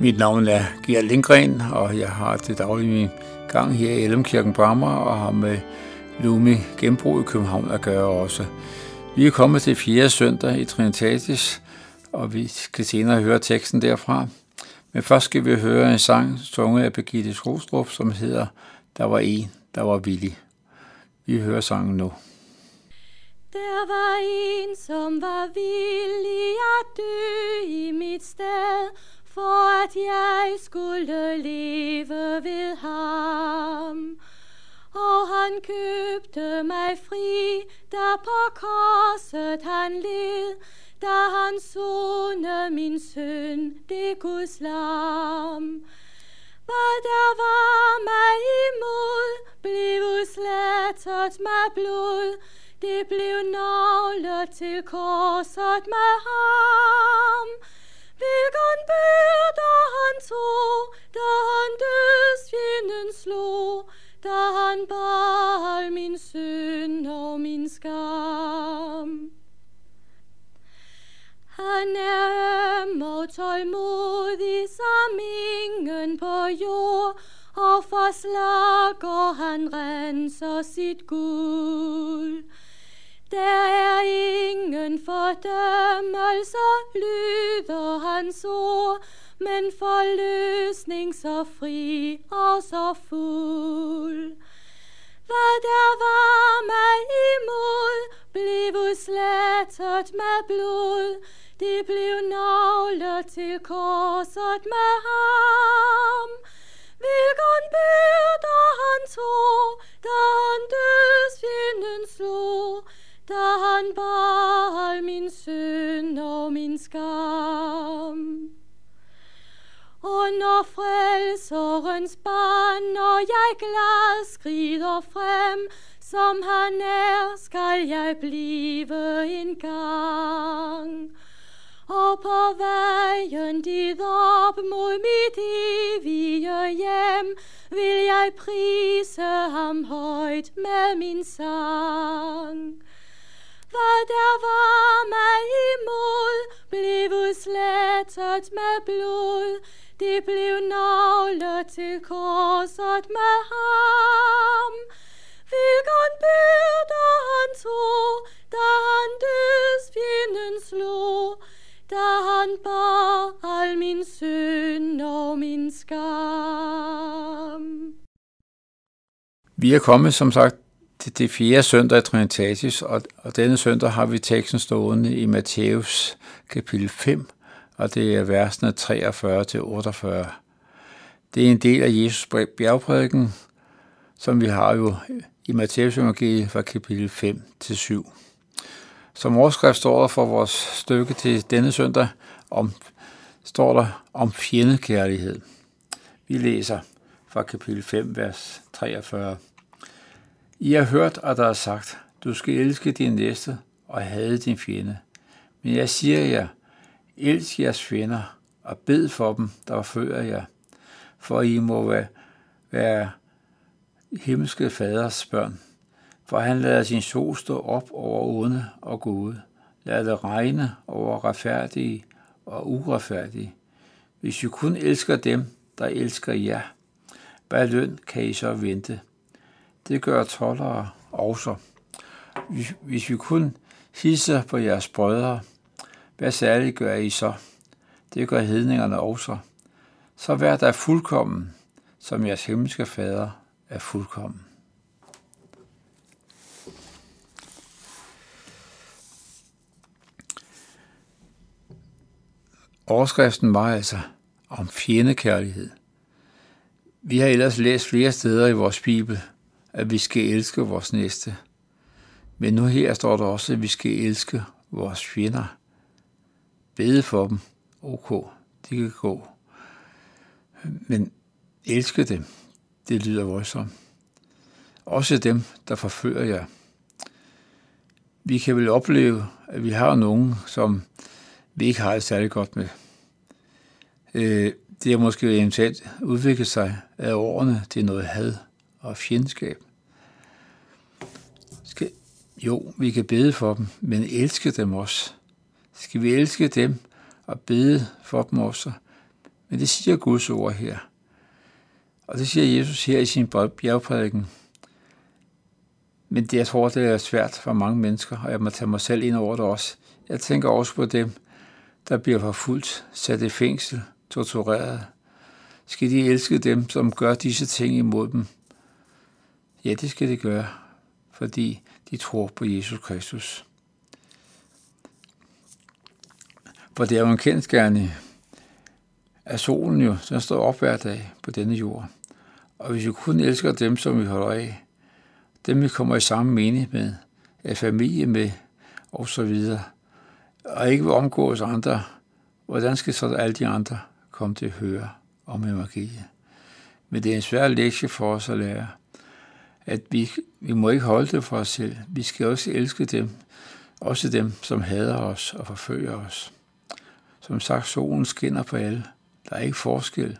Mit navn er Gerd Lindgren, og jeg har til daglig min gang her i Elmkirken Brammer og har med Lumi Genbrug i København at gøre også. Vi er kommet til fjerde søndag i Trinitatis, og vi skal senere høre teksten derfra. Men først skal vi høre en sang, sunget af Birgitte Skrostrup, som hedder Der var en, der var villig. Vi hører sangen nu. Der var en, som var villig at dø i mit sted, for at jeg skulle leve ved ham. Og han købte mig fri, da på korset han led, da han sone min søn, det Guds lam. Hvad der var mig imod, blev slettet med blod, det blev navlet til korset med ham. Hvilken byrde han tog, da han dødsfjenden slog, da han bar al min synd og min skam. Han er øm og tålmodig som ingen på jord, og forslager han renser sit guld. Der er ingen fordømmelse, lyder hans ord, men forløsning så fri og så fuld. Hvad der var mig imod, blev slettet med blod, det blev navlet til korset med ham. Hvilken byrder han tog, da han dødsfjenden da han bar min synd og min skam. Og når frelserens banner jeg glad skrider frem, som han er, skal jeg blive en gang. Og på vejen dit op mod mit evige hjem, vil jeg prise ham højt med min sang. Hvad der var mig imod, blev slettet med blod, det blev navlet til korset med ham. Hvilken byrde han tog, da han dødsfjenden slog, da han bar al min synd og min skam. Vi er kommet, som sagt, det, det fjerde søndag i Trinitatis, og, og denne søndag har vi teksten stående i Matthæus kapitel 5, og det er versene 43 til 48. Det er en del af Jesus bjergprædiken, som vi har jo i Matthæus evangeliet fra kapitel 5 til 7. Som overskrift står der for vores stykke til denne søndag, om, står der om fjendekærlighed. Vi læser fra kapitel 5, vers 43. I har hørt, at der er sagt, du skal elske din næste og hade din fjende. Men jeg siger jer, elsk jeres fjender og bed for dem, der fører jer, for I må være, være himmelske faders børn. For han lader sin sol stå op over onde og gode. Lad det regne over retfærdige og uretfærdige. Hvis I kun elsker dem, der elsker jer, hvad løn kan I så vente? Det gør tollere også. Hvis vi kun hisser på jeres brødre, hvad særligt gør I så? Det gør hedningerne også. Så vær der fuldkommen, som jeres himmelske fader er fuldkommen. Overskriften var altså om fjendekærlighed. Vi har ellers læst flere steder i vores Bibel, at vi skal elske vores næste. Men nu her står der også, at vi skal elske vores fjender. Bede for dem. Ok, de kan gå. Men elske dem, det lyder voldsomt. Også dem, der forfører jer. Vi kan vel opleve, at vi har nogen, som vi ikke har det særlig godt med. Øh, det har måske eventuelt udviklet sig af årene til noget had og fjendskab. Jo, vi kan bede for dem, men elske dem også. Skal vi elske dem og bede for dem også? Men det siger Guds ord her. Og det siger Jesus her i sin bjergprædiken. Men det, jeg tror, det er svært for mange mennesker, og jeg må tage mig selv ind over det også. Jeg tænker også på dem, der bliver forfulgt, sat i fængsel, tortureret. Skal de elske dem, som gør disse ting imod dem? Ja, det skal de gøre, fordi de tror på Jesus Kristus. For det er jo en kendskærning, at solen jo, den står op hver dag på denne jord. Og hvis vi kun elsker dem, som vi holder af, dem vi kommer i samme mening med, er familie med, og så videre, og ikke vil omgås andre, hvordan skal så alle de andre komme til at høre om evangeliet? Men det er en svær lektie for os at lære, at vi, vi må ikke holde det for os selv. Vi skal også elske dem, også dem, som hader os og forfølger os. Som sagt, solen skinner på alle. Der er ikke forskel,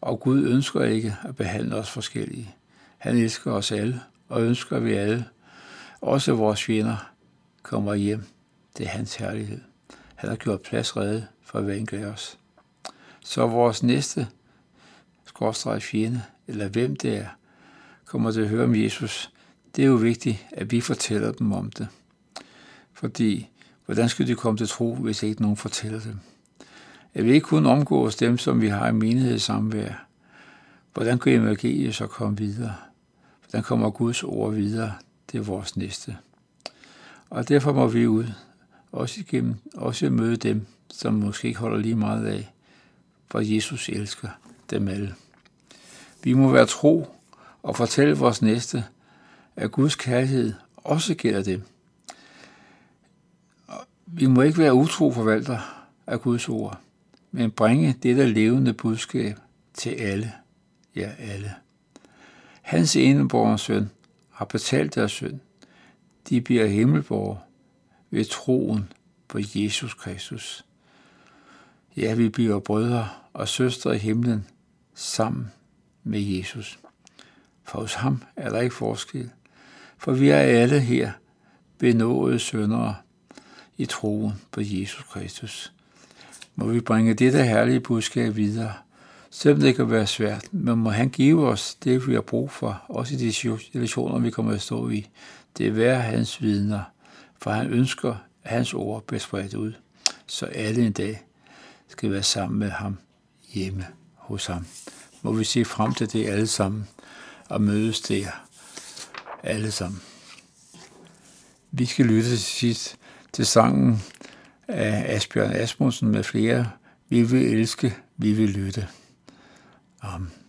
og Gud ønsker ikke at behandle os forskellige. Han elsker os alle, og ønsker, vi alle, også vores fjender, kommer hjem. Det er hans herlighed. Han har gjort plads redde for hver enkelt af os. Så vores næste skorstræk fjende, eller hvem det er, kommer til at høre om Jesus, det er jo vigtigt, at vi fortæller dem om det. Fordi, hvordan skal de komme til tro, hvis ikke nogen fortæller dem? At vi ikke kun omgås dem, som vi har i menighedssamvær. Hvordan kan evangeliet så komme videre? Hvordan kommer Guds ord videre? Det er vores næste. Og derfor må vi ud, også igennem, også møde dem, som måske ikke holder lige meget af, for Jesus elsker dem alle. Vi må være tro og fortælle vores næste, at Guds kærlighed også gælder dem. Vi må ikke være utro forvalter af Guds ord men bringe dette levende budskab til alle, ja alle. Hans eneborgers søn har betalt deres søn. De bliver himmelborger ved troen på Jesus Kristus. Ja, vi bliver brødre og søstre i himlen sammen med Jesus. For hos ham er der ikke forskel, for vi er alle her benåede søndere i troen på Jesus Kristus må vi bringe dette herlige budskab videre. Selvom det kan være svært, men må han give os det, vi har brug for, også i de situationer, vi kommer at stå i. Det er være hans vidner, for han ønsker, at hans ord bliver spredt ud, så alle en dag skal være sammen med ham hjemme hos ham. Må vi se frem til det alle sammen og mødes der alle sammen. Vi skal lytte til sidst til sangen af Asbjørn Asmussen med flere. Vi vil elske, vi vil lytte. Amen.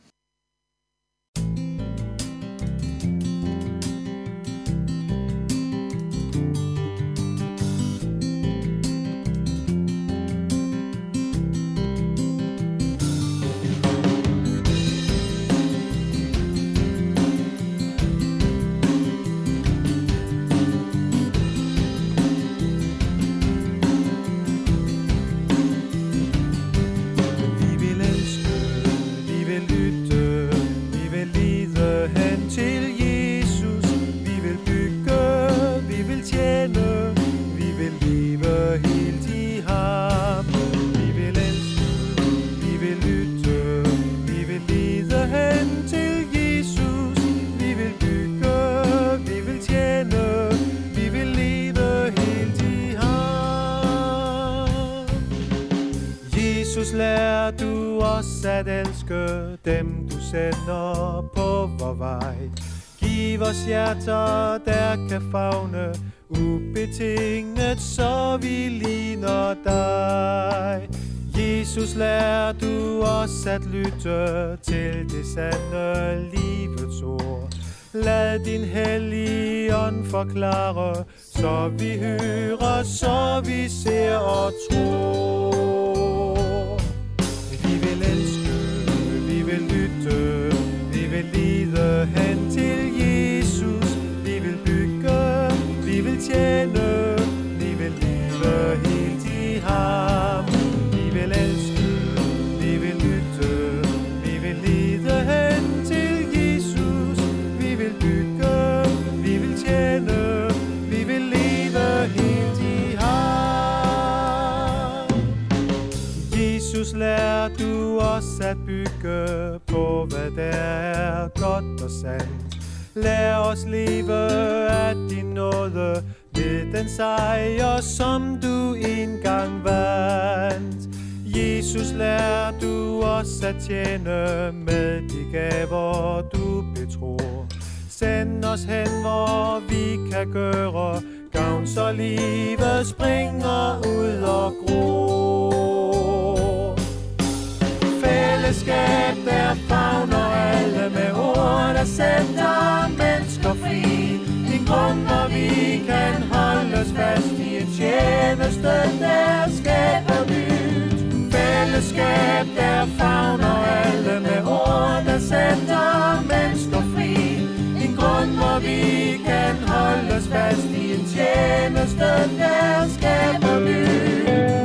Dem, du sender på vor vej. Giv os hjerter, der kan fagne ubetinget, så vi ligner dig. Jesus, lær du os at lytte til det sande livets ord. Lad din hellige ånd forklare, så vi hører, så vi ser og tror. Os at bygge på, hvad der er godt og sandt. Lad os leve af din nåde ved den sejr, som du engang vandt. Jesus, lær du os at tjene med de gaver, du betror. Send os hen, hvor vi kan gøre gavn, så livet springer ud og gror. Fællesskab, der fagner alle med ord, der sætter mennesker fri. Din grund, hvor vi kan holdes fast i en tjeneste, der skaber nyt. Fællesskab, der fagner alle med ord, der sætter mennesker fri. Din grund, hvor vi kan holdes fast i en tjeneste, der skaber nyt.